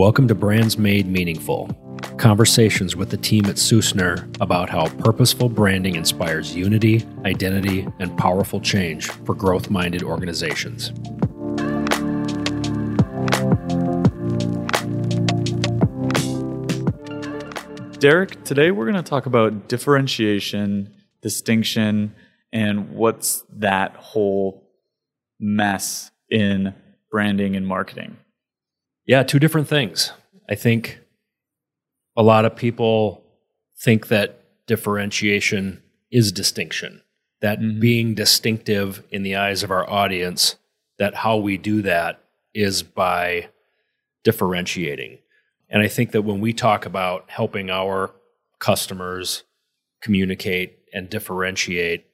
Welcome to Brands Made Meaningful. Conversations with the team at Sussner about how purposeful branding inspires unity, identity, and powerful change for growth minded organizations. Derek, today we're going to talk about differentiation, distinction, and what's that whole mess in branding and marketing. Yeah, two different things. I think a lot of people think that differentiation is distinction, that mm-hmm. being distinctive in the eyes of our audience, that how we do that is by differentiating. And I think that when we talk about helping our customers communicate and differentiate,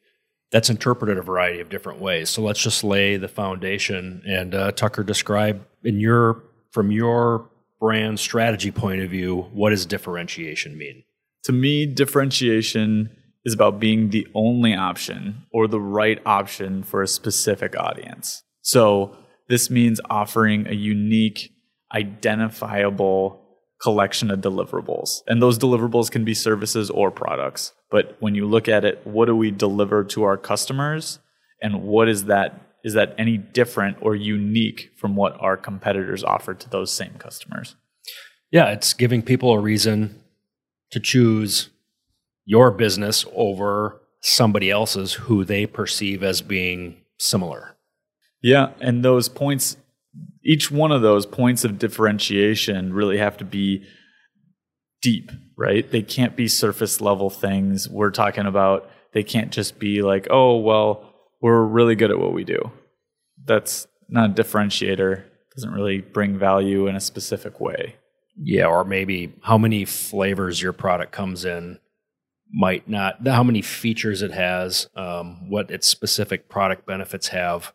that's interpreted a variety of different ways. So let's just lay the foundation. And uh, Tucker, describe in your from your brand strategy point of view, what does differentiation mean? To me, differentiation is about being the only option or the right option for a specific audience. So this means offering a unique, identifiable collection of deliverables. And those deliverables can be services or products. But when you look at it, what do we deliver to our customers? And what is that is that any different or unique from what our competitors offer to those same customers? Yeah, it's giving people a reason to choose your business over somebody else's who they perceive as being similar. Yeah, and those points each one of those points of differentiation really have to be deep, right? They can't be surface level things. We're talking about they can't just be like, "Oh, well, we're really good at what we do. That's not a differentiator. Doesn't really bring value in a specific way. Yeah, or maybe how many flavors your product comes in might not, how many features it has, um, what its specific product benefits have,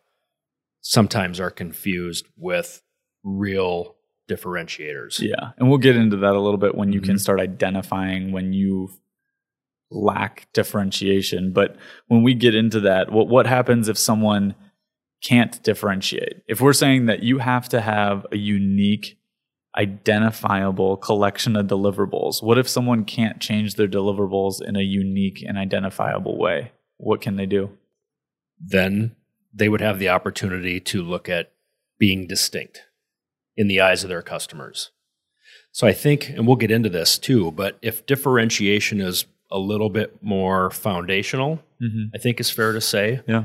sometimes are confused with real differentiators. Yeah. And we'll get into that a little bit when you mm-hmm. can start identifying when you lack differentiation. But when we get into that, what what happens if someone can't differentiate? If we're saying that you have to have a unique identifiable collection of deliverables. What if someone can't change their deliverables in a unique and identifiable way? What can they do? Then they would have the opportunity to look at being distinct in the eyes of their customers. So I think, and we'll get into this too, but if differentiation is a little bit more foundational, mm-hmm. I think is fair to say. Yeah.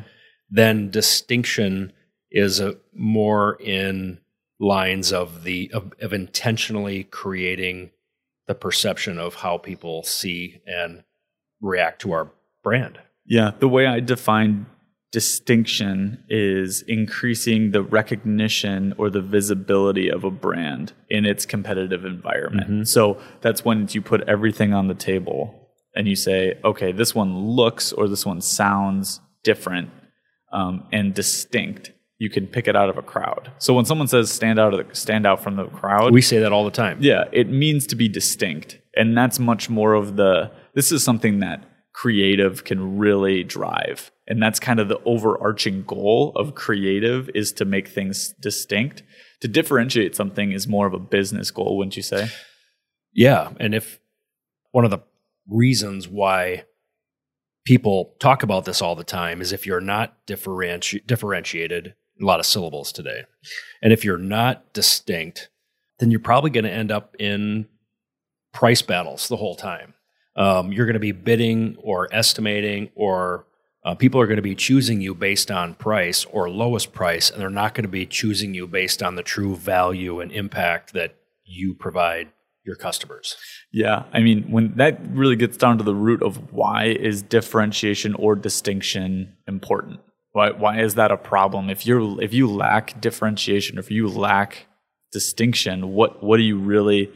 Then distinction is a more in lines of the of, of intentionally creating the perception of how people see and react to our brand. Yeah, the way I define distinction is increasing the recognition or the visibility of a brand in its competitive environment. Mm-hmm. So that's when you put everything on the table and you say, okay, this one looks or this one sounds different um, and distinct, you can pick it out of a crowd. So when someone says stand out of the, stand out from the crowd, we say that all the time. Yeah, it means to be distinct, and that's much more of the. This is something that creative can really drive, and that's kind of the overarching goal of creative is to make things distinct. To differentiate something is more of a business goal, wouldn't you say? Yeah, and if one of the reasons why people talk about this all the time is if you're not differenti- differentiated, a lot of syllables today, and if you're not distinct, then you're probably going to end up in price battles the whole time. Um, you're going to be bidding or estimating, or uh, people are going to be choosing you based on price or lowest price, and they're not going to be choosing you based on the true value and impact that you provide your customers. Yeah, I mean, when that really gets down to the root of why is differentiation or distinction important? Why why is that a problem? If you're if you lack differentiation, if you lack distinction, what what are you really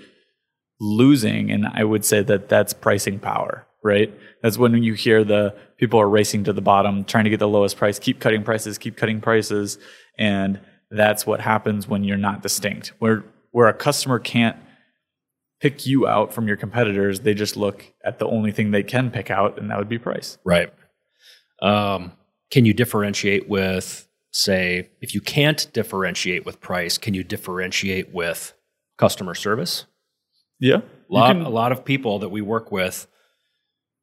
losing? And I would say that that's pricing power, right? That's when you hear the people are racing to the bottom, trying to get the lowest price, keep cutting prices, keep cutting prices, and that's what happens when you're not distinct. Where where a customer can't pick you out from your competitors. They just look at the only thing they can pick out, and that would be price. Right. Um, can you differentiate with, say, if you can't differentiate with price, can you differentiate with customer service. Yeah. A lot, a lot of people that we work with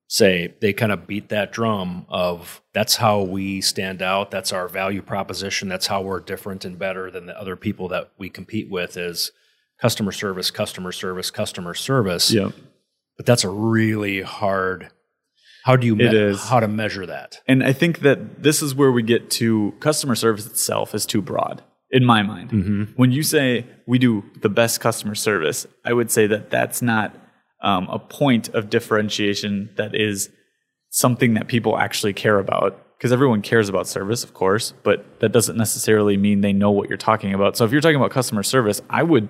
say they kind of beat that drum of that's how we stand out that's our value proposition that's how we're different and better than the other people that we compete with is customer service customer service customer service Yeah. but that's a really hard how do you me- It is. how to measure that And I think that this is where we get to customer service itself is too broad in my mind. When you say we do the best customer service, I would say that that's not um, a point of differentiation that is something that people actually care about. Because everyone cares about service, of course, but that doesn't necessarily mean they know what you're talking about. So if you're talking about customer service, I would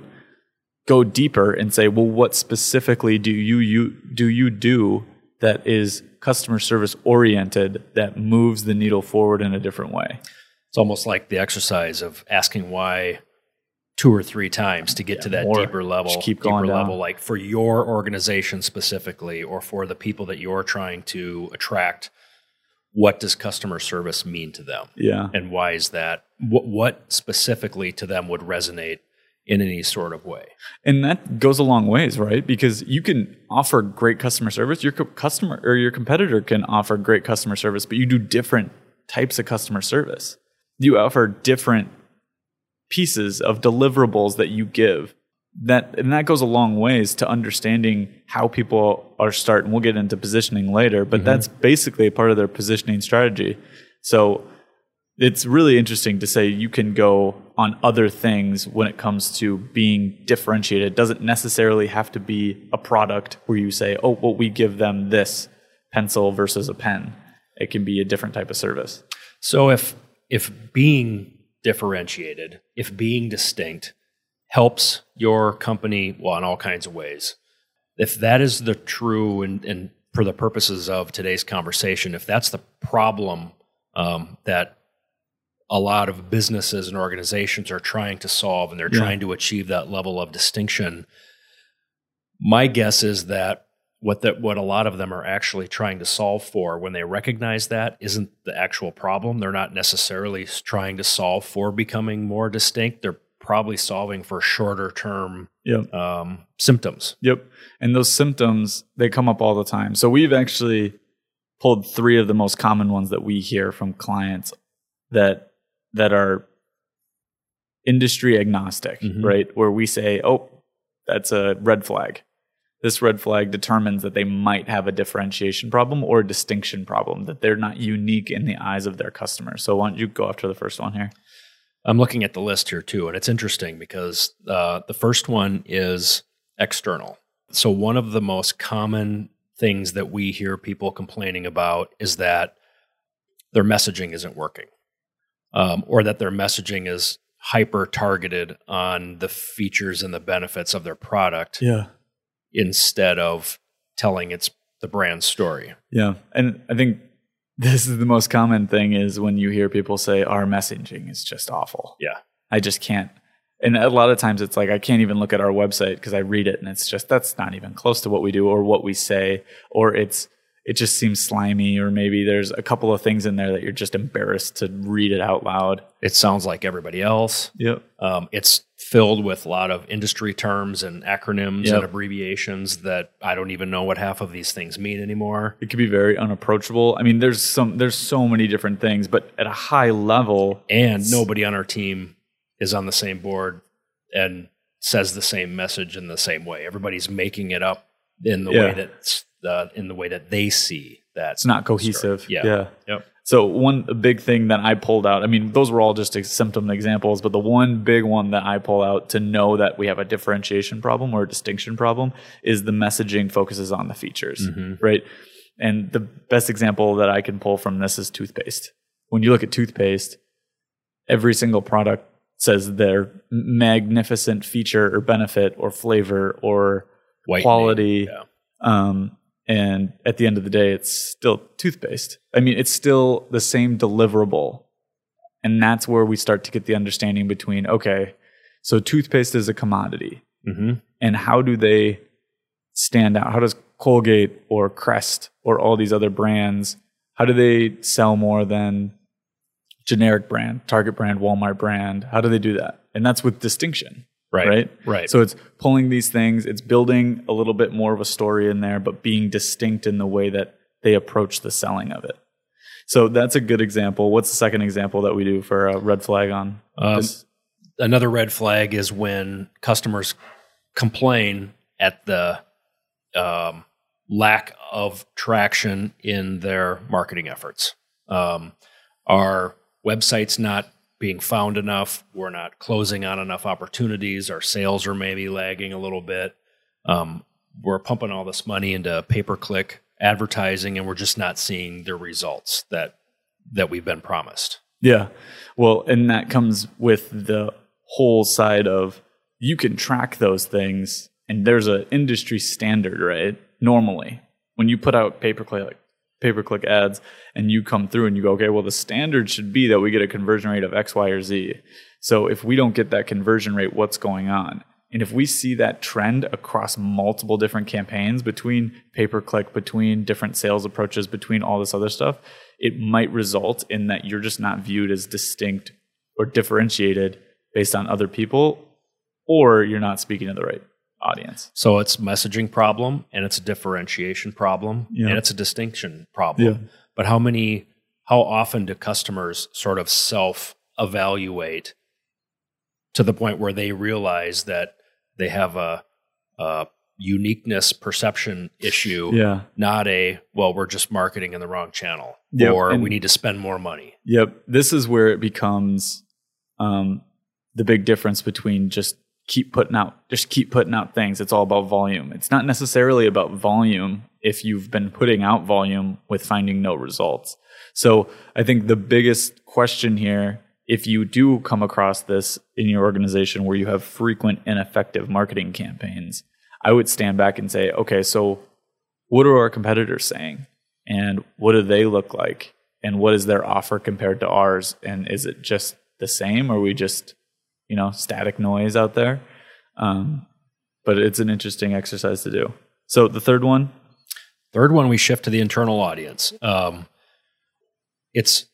go deeper and say, well, what specifically do you, you do you do that is customer service oriented that moves the needle forward in a different way? it's almost like the exercise of asking why two or three times to get to that deeper level Just keep deeper going down. level like for your organization specifically or for the people that you're trying to attract what does customer service mean to them Yeah. and why is that what, what specifically to them would resonate in any sort of way And that goes a long ways, right? Because you can offer great customer service. Your customer or your competitor can offer great customer service, but you do different types of customer service. You offer different pieces of deliverables that you give. That and that goes a long ways to understanding how people are starting. We'll get into positioning later, but mm-hmm. that's basically a part of their positioning strategy. So it's really interesting to say you can go on other things when it comes to being differentiated. It doesn't necessarily have to be a product where you say, oh, well, we give them this pencil versus a pen. It can be a different type of service. So if if being differentiated, if being distinct helps your company, well, in all kinds of ways, if that is the true and, and for the purposes of today's conversation, if that's the problem um, that a lot of businesses and organizations are trying to solve and they're Yeah. trying to achieve that level of distinction, my guess is that what that what a lot of them are actually trying to solve for when they recognize that isn't the actual problem. They're not necessarily trying to solve for becoming more distinct. They're probably solving for shorter term Yep. um, symptoms. Yep. And those symptoms, they come up all the time. So we've actually pulled three of the most common ones that we hear from clients that that are industry agnostic, Mhm. right? Where we say, "Oh, that's a red flag." This red flag determines that they might have a differentiation problem or a distinction problem, that they're not unique in the eyes of their customers. So why don't you go after the first one here? I'm looking at the list here too, and it's interesting because uh, the first one is external. So, one of the most common things that we hear people complaining about is that their messaging isn't working, um, or that their messaging is hyper targeted on the features and the benefits of their product Yeah. instead of telling its the brand story. Yeah. And I think this is the most common thing is when you hear people say our messaging is just awful. Yeah. I just can't. And a lot of times it's like I can't even look at our website because I read it and it's just that's not even close to what we do or what we say or it's it just seems slimy or maybe there's a couple of things in there that you're just embarrassed to read it out loud. It sounds like everybody else. Yep. Um, it's filled with a lot of industry terms and acronyms Yep. and abbreviations that I don't even know what half of these things mean anymore. It could be very unapproachable. I mean there's some there's so many different things, but at a high level And nobody on our team is on the same board and says the same message in the same way. Everybody's making it up in the Yeah. way that uh, in the way that they see that. it's not cohesive. Yeah. yeah. Yep. So one big thing that I pulled out, I mean, those were all just symptom examples, but the one big one that I pull out to know that we have a differentiation problem or a distinction problem is the messaging focuses on the features, right? And the best example that I can pull from this is toothpaste. When you look at toothpaste, every single product says their magnificent feature or benefit or flavor or Whitening, quality. yeah. Um, and at the end of the day, it's still toothpaste. I mean, it's still the same deliverable. And that's where we start to get the understanding between, okay, so toothpaste is a commodity. hmm And how do they stand out? How does Colgate or Crest or all these other brands, how do they sell more than generic brand, Target brand, Walmart brand? How do they do that? And that's with distinction. Right. right? Right. So it's pulling these things, it's building a little bit more of a story in there, but being distinct in the way that they approach the selling of it. So that's a good example. What's the second example that we do for a red flag on Um, another red flag is when customers complain at the um, lack of traction in their marketing efforts. Um, our website's not being found enough. We're not closing on enough opportunities. Our sales are maybe lagging a little bit. Um, we're pumping all this money into pay per click advertising, and we're just not seeing the results that that we've been promised. Yeah. Well, and that comes with the whole side of you can track those things and there's an industry standard, right? Normally, when you put out pay per click pay per click ads and you come through and you go, okay, well the standard should be that we get a conversion rate of X, Y, or Z. So if we don't get that conversion rate, what's going on? And if we see that trend across multiple different campaigns between pay per click, between different sales approaches, between all this other stuff, it might result in that you're just not viewed as distinct or differentiated based on other people, or you're not speaking to the right audience. So it's messaging problem and it's a differentiation problem Yeah. and it's a distinction problem. Yeah. But how many how often do customers sort of self evaluate to the point where they realize that they have a, a uniqueness perception issue, Yeah. not a well, we're just marketing in the wrong channel Yeah, or and- we need to spend more money. Yep. This is where it becomes um, the big difference between just keep putting out, just keep putting out things. It's all about volume. It's not necessarily about volume if you've been putting out volume with finding no results. So I think the biggest question here, if you do come across this in your organization where you have frequent ineffective marketing campaigns, I would stand back and say, okay, so what are our competitors saying? And what do they look like? And what is their offer compared to ours? And is it just the same? Or we just, you know, static noise out there? Um, but it's an interesting exercise to do. So the third one, Third one, we shift to the internal audience. Um, it's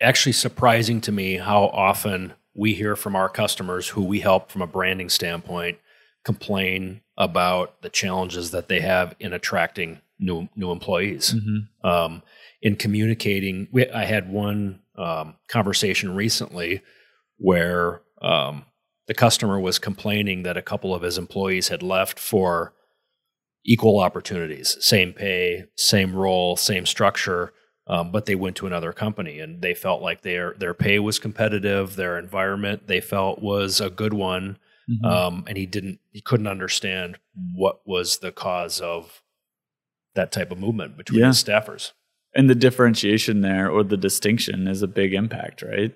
actually surprising to me how often we hear from our customers who we help from a branding standpoint complain about the challenges that they have in attracting new new employees. Um, in communicating, we, I had one um, conversation recently where um, the customer was complaining that a couple of his employees had left for equal opportunities, same pay, same role, same structure, um, but they went to another company and they felt like their their pay was competitive, their environment they felt was a good one, um, and he didn't he couldn't understand what was the cause of that type of movement between Yeah. staffers. and the differentiation there or the distinction is a big impact, right?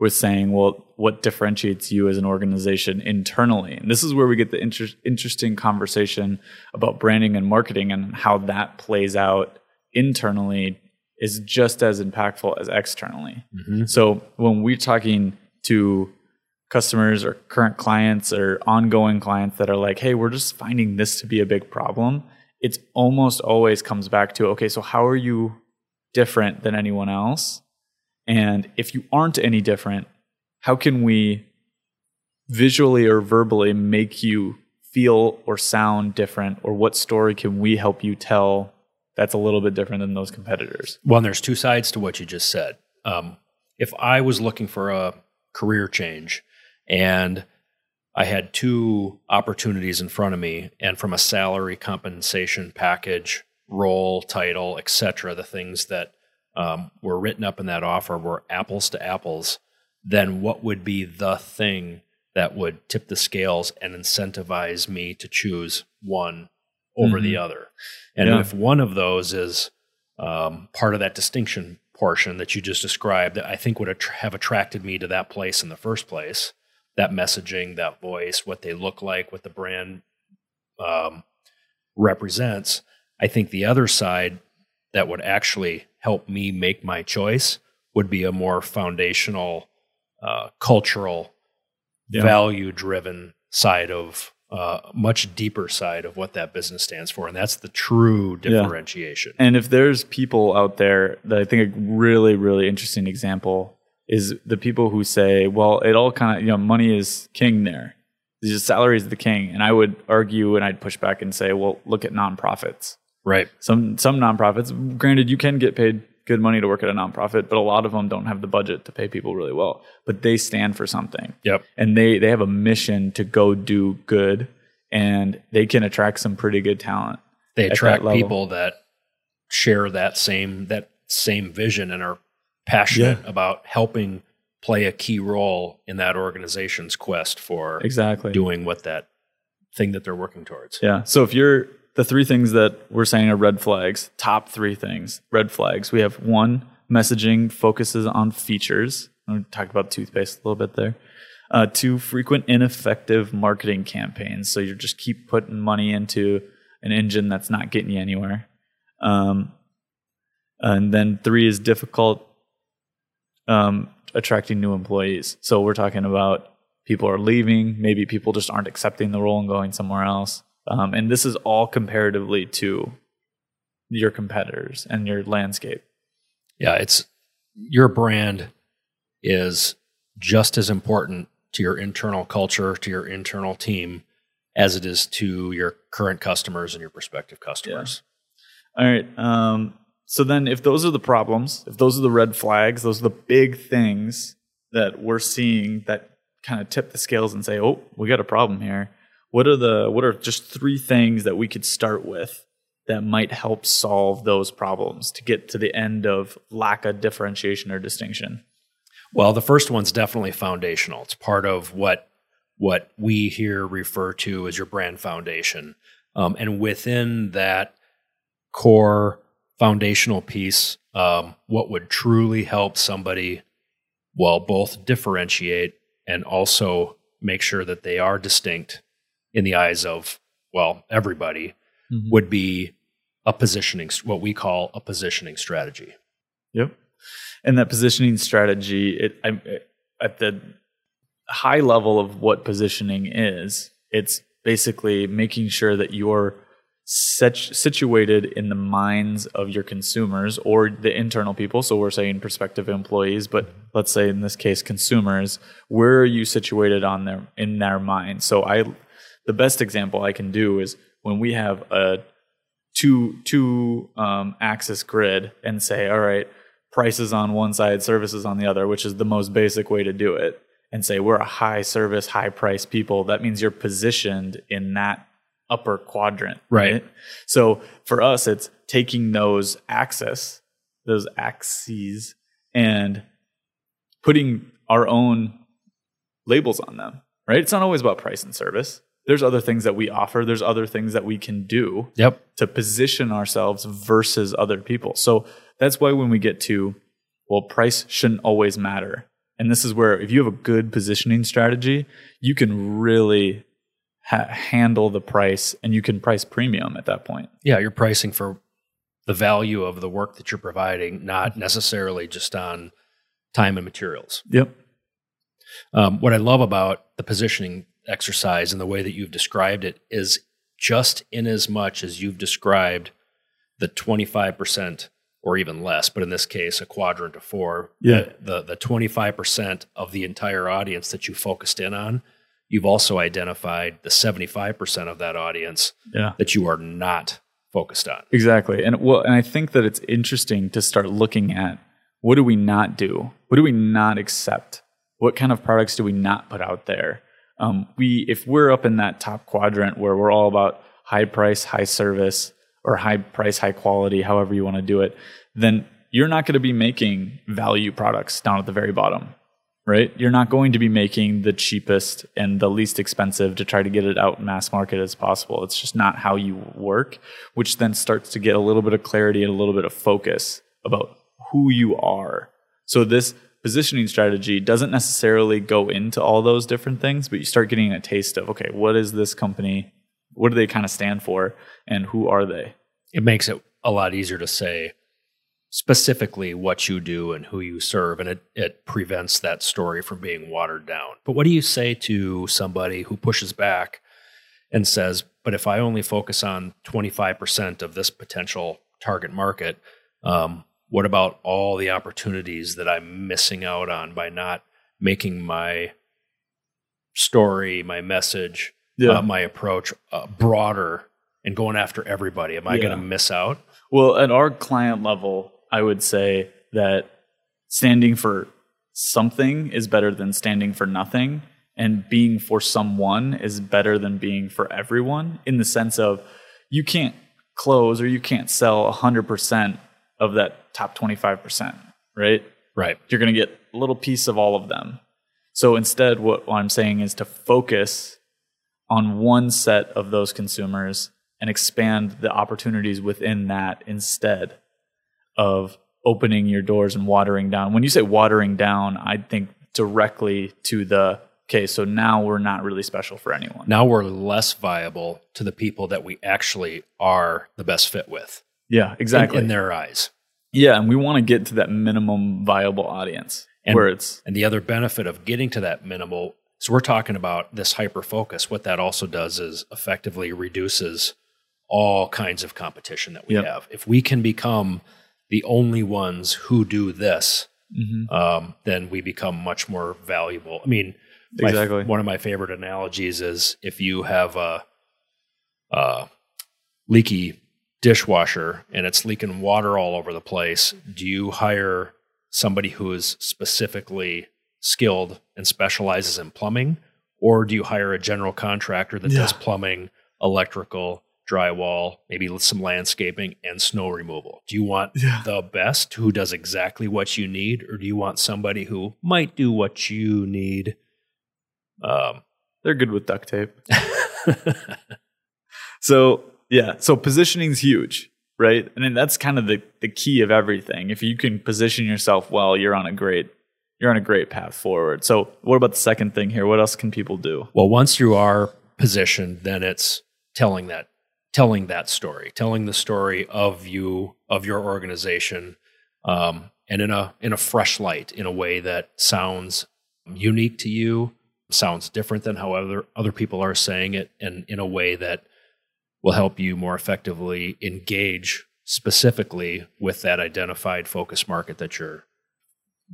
We're saying, well, what differentiates you as an organization internally? And this is where we get the inter- interesting conversation about branding and marketing and how that plays out internally is just as impactful as externally. Mm-hmm. So when we're talking to customers or current clients or ongoing clients that are like, hey, we're just finding this to be a big problem, it's almost always comes back to, okay, so how are you different than anyone else? And if you aren't any different, how can we visually or verbally make you feel or sound different? Or what story can we help you tell that's a little bit different than those competitors? Well, there's two sides to what you just said. Um, if I was looking for a career change and I had two opportunities in front of me, and from a salary compensation package, role, title, etc., the things that um, were written up in that offer were apples to apples, then what would be the thing that would tip the scales and incentivize me to choose one over the other? And Yeah. if one of those is um, part of that distinction portion that you just described that I think would attr- have attracted me to that place in the first place. That messaging, that voice, what they look like, what the brand um, represents. I think the other side that would actually help me make my choice would be a more foundational, uh, cultural, Yeah. value driven side of uh, much deeper side of what that business stands for. And that's the true Yeah. differentiation. And if there's people out there that I think a really, really interesting example is the people who say, well, it all kind of, you know, money is king there. The salary is the king. And I would argue and I'd push back and say, well, look at nonprofits. Right. Some some nonprofits, granted, you can get paid good money to work at a nonprofit, but a lot of them don't have the budget to pay people really well. But they stand for something. Yep. And they they have a mission to go do good and they can attract some pretty good talent. They at that attract people that share that same that same vision and are passionate about helping play a key role in that organization's quest for Exactly. doing what that thing that they're working towards. Yeah. So if you're the three things that we're saying are red flags, top three things, red flags. We have one, messaging focuses on features. We talked about toothpaste a little bit there. Uh, two, frequent ineffective marketing campaigns. So you just keep putting money into an engine that's not getting you anywhere. Um, and then three is difficult um, attracting new employees. So we're talking about people are leaving, maybe people just aren't accepting the role and going somewhere else. Um, and this is all comparatively to your competitors and your landscape. Yeah, it's your brand is just as important to your internal culture, to your internal team, as it is to your current customers and your prospective customers. All right. Um, so then, if those are the problems, if those are the red flags, those are the big things that we're seeing that kind of tip the scales and say, "Oh, we got a problem here." What are the what are just three things that we could start with that might help solve those problems to get to the end of lack of differentiation or distinction? Well, the first one's definitely foundational. It's part of what what we here refer to as your brand foundation, um, and within that core foundational piece, um, what would truly help somebody, well, both differentiate and also make sure that they are distinct in the eyes of well everybody, mm-hmm. would be a positioning, what we call a positioning strategy. Yep. And that positioning strategy, it, I, at the high level of what positioning is, it's basically making sure that you're such situated in the minds of your consumers or the internal people. So we're saying prospective employees, but let's say in this case consumers. Where are you situated on their in their mind? So I, the best example I can do is when we have a two two um, axis grid and say, all right, prices on one side, services on the other, which is the most basic way to do it, and say we're a high service, high price people. That means you're positioned in that upper quadrant, Right. So for us, it's taking those axis, those axes, and putting our own labels on them. Right? It's not always about price and service. There's other things that we offer. There's other things that we can do Yep. to position ourselves versus other people. So that's why when we get to, well, price shouldn't always matter. And this is where if you have a good positioning strategy, you can really ha- handle the price and you can price premium at that point. Yeah, you're pricing for the value of the work that you're providing, not necessarily just on time and materials. Yep. Um, what I love about the positioning exercise and the way that you've described it is just in as much as you've described the 25% or even less, but in this case, a quadrant of four, Yeah. the, the 25% of the entire audience that you focused in on, you've also identified the 75% of that audience Yeah. that you are not focused on. Exactly. And well, and I think that it's interesting to start looking at what do we not do? What do we not accept? What kind of products do we not put out there? Um, we, if we're up in that top quadrant where we're all about high price, high service, or high price, high quality, however you want to do it, then you're not going to be making value products down at the very bottom, right? You're not going to be making the cheapest and the least expensive to try to get it out mass market as possible. It's just not how you work, which then starts to get a little bit of clarity and a little bit of focus about who you are. So this positioning strategy doesn't necessarily go into all those different things, but you start getting a taste of okay, what is this company? What do they kind of stand for and who are they? It makes it a lot easier to say specifically what you do and who you serve, and it, it prevents that story from being watered down. But what do you say to somebody who pushes back and says, but if I only focus on 25% of this potential target market, um, what about all the opportunities that I'm missing out on by not making my story, my message, Yeah. uh, my approach uh, broader and going after everybody? Am I Yeah. going to miss out? Well, at our client level, I would say that standing for something is better than standing for nothing, and being for someone is better than being for everyone in the sense of you can't close or you can't sell 100% of that top 25%, right? Right. You're going to get a little piece of all of them. So instead, what, what I'm saying is to focus on one set of those consumers and expand the opportunities within that instead of opening your doors and watering down. When you say watering down, I think directly to the okay, so now we're not really special for anyone. Now we're less viable to the people that we actually are the best fit with Yeah, exactly. in, their eyes. yeah, and we want to get to that minimum viable audience And- where it's And the other benefit of getting to that minimal, so we're talking about this hyper focus. What that also does is effectively reduces all kinds of competition that we Yep. have. If we can become the only ones who do this, Mm-hmm. um, then we become much more valuable. I mean, my- Exactly. one of my favorite analogies is if you have a, a leaky dishwasher and it's leaking water all over the place, do you hire somebody who is specifically skilled and specializes in plumbing, or do you hire a general contractor that does plumbing, electrical, drywall, maybe some landscaping and snow removal? Do you want Yeah. the best who does exactly what you need, or do you want somebody who might do what you need? Um, they're good with duct tape. So yeah, so positioning is huge, right? I mean that's kind of the, the key of everything. If you can position yourself well, you're on a great you're on a great path forward. So what about the second thing here? What else can people do? Well, once you are positioned, then it's telling that telling that story, telling the story of you of your organization, um, and in a in a fresh light, in a way that sounds unique to you, sounds different than how other other people are saying it, and in a way that will help you more effectively engage specifically with that identified focus market that you're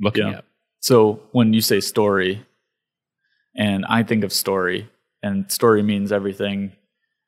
looking Yeah. at. So when you say story, and I think of story, and story means everything,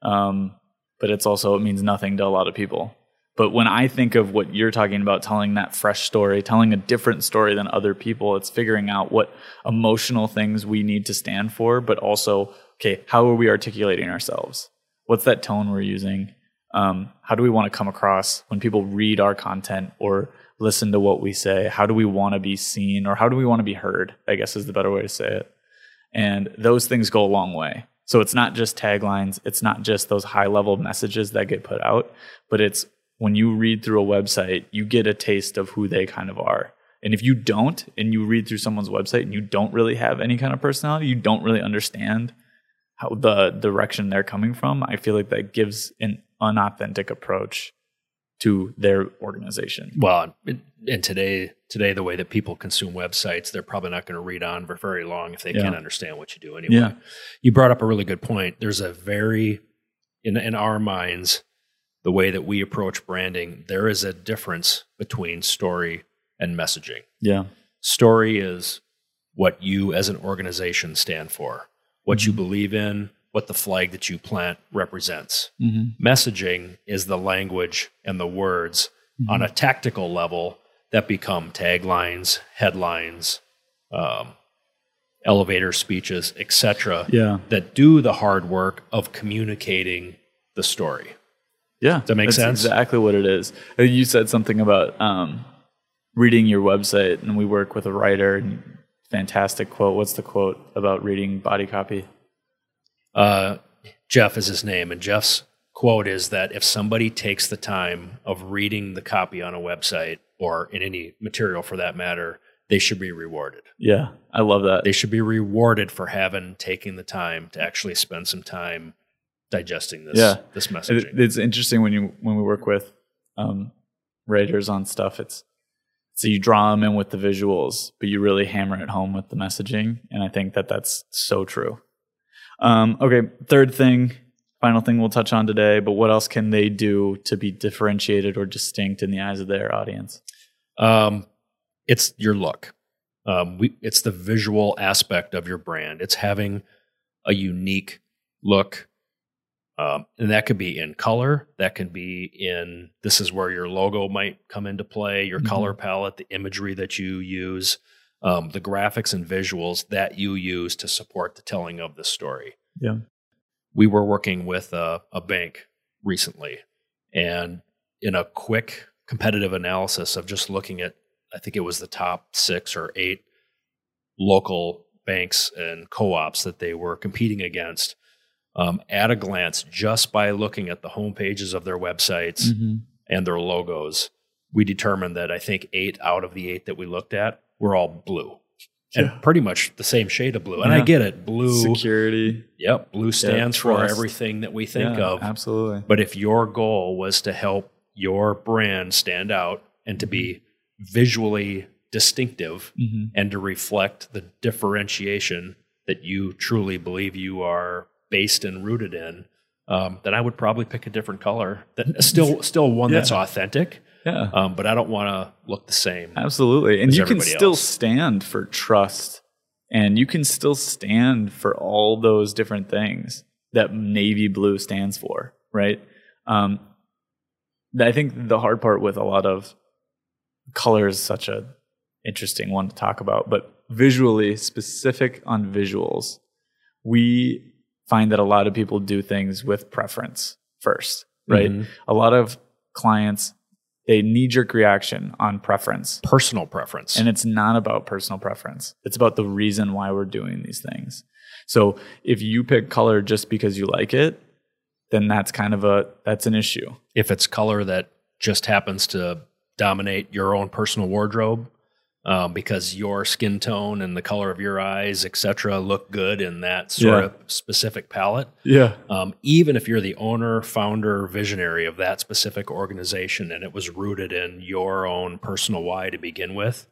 um, but it's also it means nothing to a lot of people. But when I think of what you're talking about, telling that fresh story, telling a different story than other people, it's figuring out what emotional things we need to stand for, but also, okay, how are we articulating ourselves? What's that tone we're using? Um, how do we want to come across when people read our content or listen to what we say? How do we want to be seen or how do we want to be heard? I guess is the better way to say it. And those things go a long way. So it's not just taglines, it's not just those high level messages that get put out, but it's when you read through a website, you get a taste of who they kind of are. And if you don't, and you read through someone's website and you don't really have any kind of personality, you don't really understand how the direction they're coming from, I feel like that gives an unauthentic approach to their organization. Well, and- today, today the way that people consume websites, they're probably not going to read on for very long if they Yeah. can't understand what you do anyway. Yeah. You brought up a really good point. There's a very in in our minds, the way that we approach branding, there is a difference between story and messaging. Yeah. Story is what you as an organization stand for, what Mm-hmm. you believe in, what the flag that you plant represents Mm-hmm. messaging is the language and the words Mm-hmm. on a tactical level that become taglines, headlines, um, elevator speeches, etc. Yeah. That do the hard work of communicating the story. Yeah. Does that make That's sense? Exactly what it is. You said something about um, reading your website, and we work with a writer. And fantastic quote. What's the quote about reading body copy? Uh, Jeff is his name, and Jeff's quote is that if somebody takes the time of reading the copy on a website or in any material for that matter, they should be rewarded. Yeah, I love that. they should be rewarded for having taking the time to actually spend some time digesting this Yeah. this It- messaging. it's interesting when you when we work with um, writers on stuff. It's so you draw them in with the visuals, but you really hammer it home with the messaging, and I think that that's so true. Um, okay, third thing, final thing we'll touch on today. But what else can they do to be differentiated or distinct in the eyes of their audience? Um, it's your look. Um, we, it's the visual aspect of your brand. It's having a unique look. Um, and that could be in color. That can be in this is where your logo might come into play, your Mhm. color palette, the imagery that you use, um, the graphics and visuals that you use to support the telling of the story. Yeah. We were working with a, a bank recently, and in a quick competitive analysis of just looking at, I think it was the top six or eight local banks and co-ops that they were competing against um, at a glance just by looking at the home pages of their websites Mm-hmm. and their logos we determined that i think eight out of the eight that we looked at were all blue and Yeah. pretty much the same shade of blue and i get it blue Security. yep blue stands for everything that we think Yeah, of Absolutely. but if your goal was to help your brand stand out and to be visually distinctive Mm-hmm. and to reflect the differentiation that you truly believe you are based and rooted in, um, then I would probably pick a different color. That still, still one Yeah. that's authentic, Yeah. um, but I don't want to look the same. Absolutely. And you can still else. stand for trust and you can still stand for all those different things that navy blue stands for, right? Um, I think the hard part with a lot of color is such a interesting one to talk about, but visually specific on visuals, we find that a lot of people do things with preference first, right? Mhm. A lot of clients they knee jerk reaction on preference. Personal preference. And it's not about personal preference. It's about the reason why we're doing these things. So if you pick color just because you like it, then that's kind of a that's an issue. if it's color that just happens to dominate your own personal wardrobe, um, because your skin tone and the color of your eyes, etc., look good in that sort Yeah. of specific palette. Yeah. um, even if you're the owner, founder, visionary of that specific organization and it was rooted in your own personal why to begin with,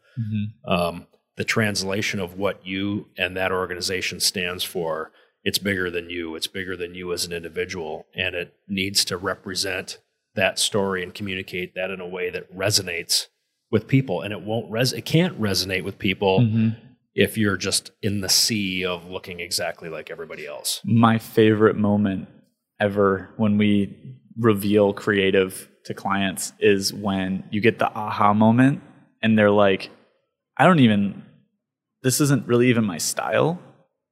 um, the translation of what you and that organization stands for, it's bigger than you. It's bigger than you as an individual. And it needs to represent that story and communicate that in a way that resonates with people. And it won't res it can't resonate with people Mm-hmm. if you're just in the sea of looking exactly like everybody else. My favorite moment ever when we reveal creative to clients is when you get the aha moment and they're like, I don't even, this isn't really even my style,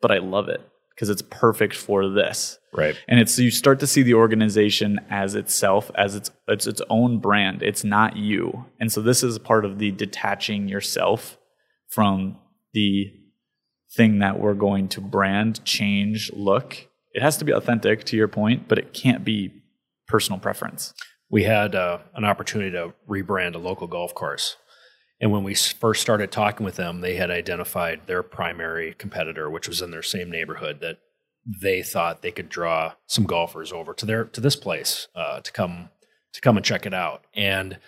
but I love it because it's perfect for this. Right. And it's you start to see the organization as itself, as its it's its own brand. It's not you. And so this is part of the detaching yourself from the thing that we're going to brand, change, look. It has to be authentic to your point, but it can't be personal preference. we had uh, an opportunity to rebrand a local golf course. And when we first started talking with them, they had identified their primary competitor, which was in their same neighborhood, that they thought they could draw some golfers over to their to this place uh, to come to come and check it out. And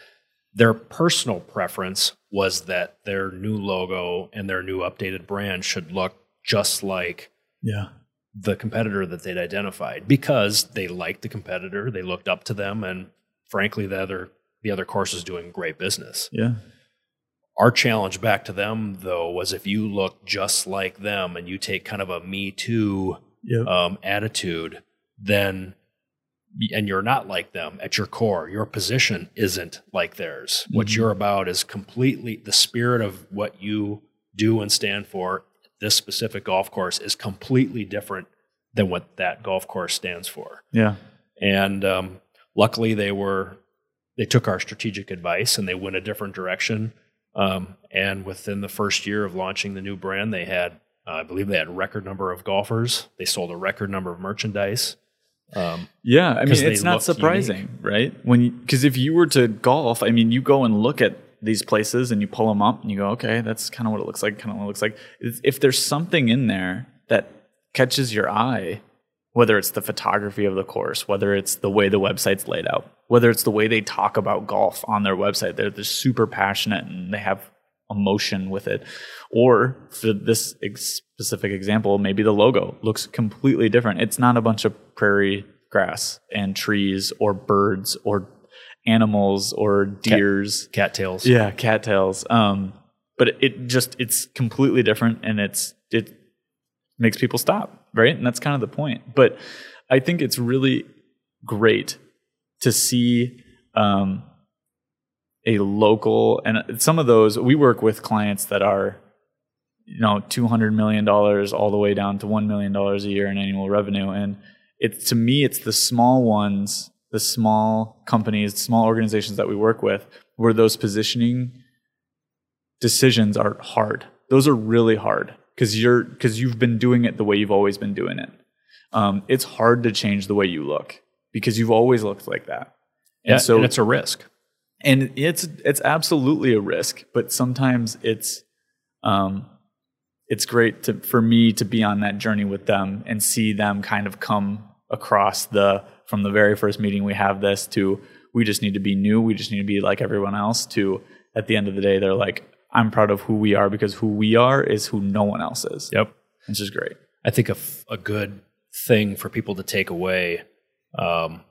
their personal preference was that their new logo and their new updated brand should look just like Yeah. the competitor that they'd identified because they liked the competitor, they looked up to them, and frankly, the other the other course is doing great business. Yeah. Our challenge back to them though was if you look just like them and you take kind of a me too Yeah. um, attitude, then and you're not like them at your core. Your position isn't like theirs. What Mhm. you're about is completely the spirit of what you do and stand for. This specific golf course is completely different than what that golf course stands for. yeah. And um, luckily, they were they took our strategic advice and they went a different direction. Um, and within the first year of launching the new brand, they had uh, I believe they had a record number of golfers. They sold a record number of merchandise. Um, Yeah, I mean, it's not surprising, right? When because if you were to golf, I mean, you go and look at these places and you pull them up and you go, okay, that's kind of what it looks like. Kind of what it looks like. If there's something in there that catches your eye, whether it's the photography of the course, whether it's the way the website's laid out, whether it's the way they talk about golf on their website, they're, they're super passionate and they have emotion with it. Or for this ex- specific example, maybe the logo looks completely different. It's not a bunch of prairie grass and trees or birds or animals or deers. cattails. Yeah, cattails. Um, but it just it's completely different and it's it makes people stop right? And that's kind of the point. But I think it's really great to see um, a local and some of those we work with clients that are you know 200 million dollars all the way down to 1 million dollars a year in annual revenue and it's to me it's the small ones the small companies small organizations that we work with where those positioning decisions are hard those are really hard because you're because you've been doing it the way you've always been doing it. Um, it's hard to change the way you look because you've always looked like that. And yeah, so and it's a risk. And it's it's absolutely a risk but sometimes it's um it's great to for me to be on that journey with them and see them kind of come across the from the very first meeting we have this to we just need to be new we just need to be like everyone else to at the end of the day they're like i'm proud of who we are because who we are is who no one else is yep which is great i think a, f- a good thing for people to take away um,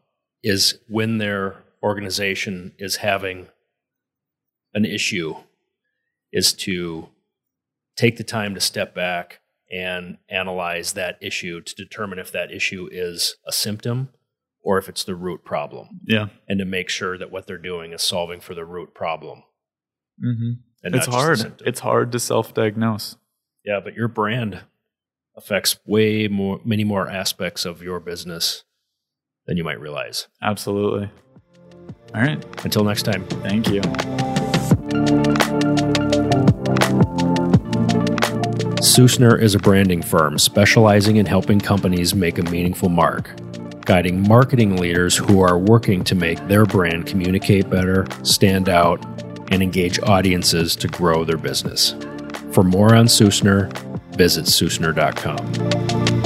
is when they're organization is having an issue is to take the time to step back and analyze that issue to determine if that issue is a symptom or if it's the root problem. Yeah. And to make sure that what they're doing is solving for the root problem. Mm-hmm. It's hard. It's hard to self diagnose. Yeah, but your brand affects way more, many more aspects of your business than you might realize. Absolutely. All right. Until next time. Thank you. Sussner is a branding firm specializing in helping companies make a meaningful mark, guiding marketing leaders who are working to make their brand communicate better, stand out, and engage audiences to grow their business. For more on Sussner, visit sussner.com.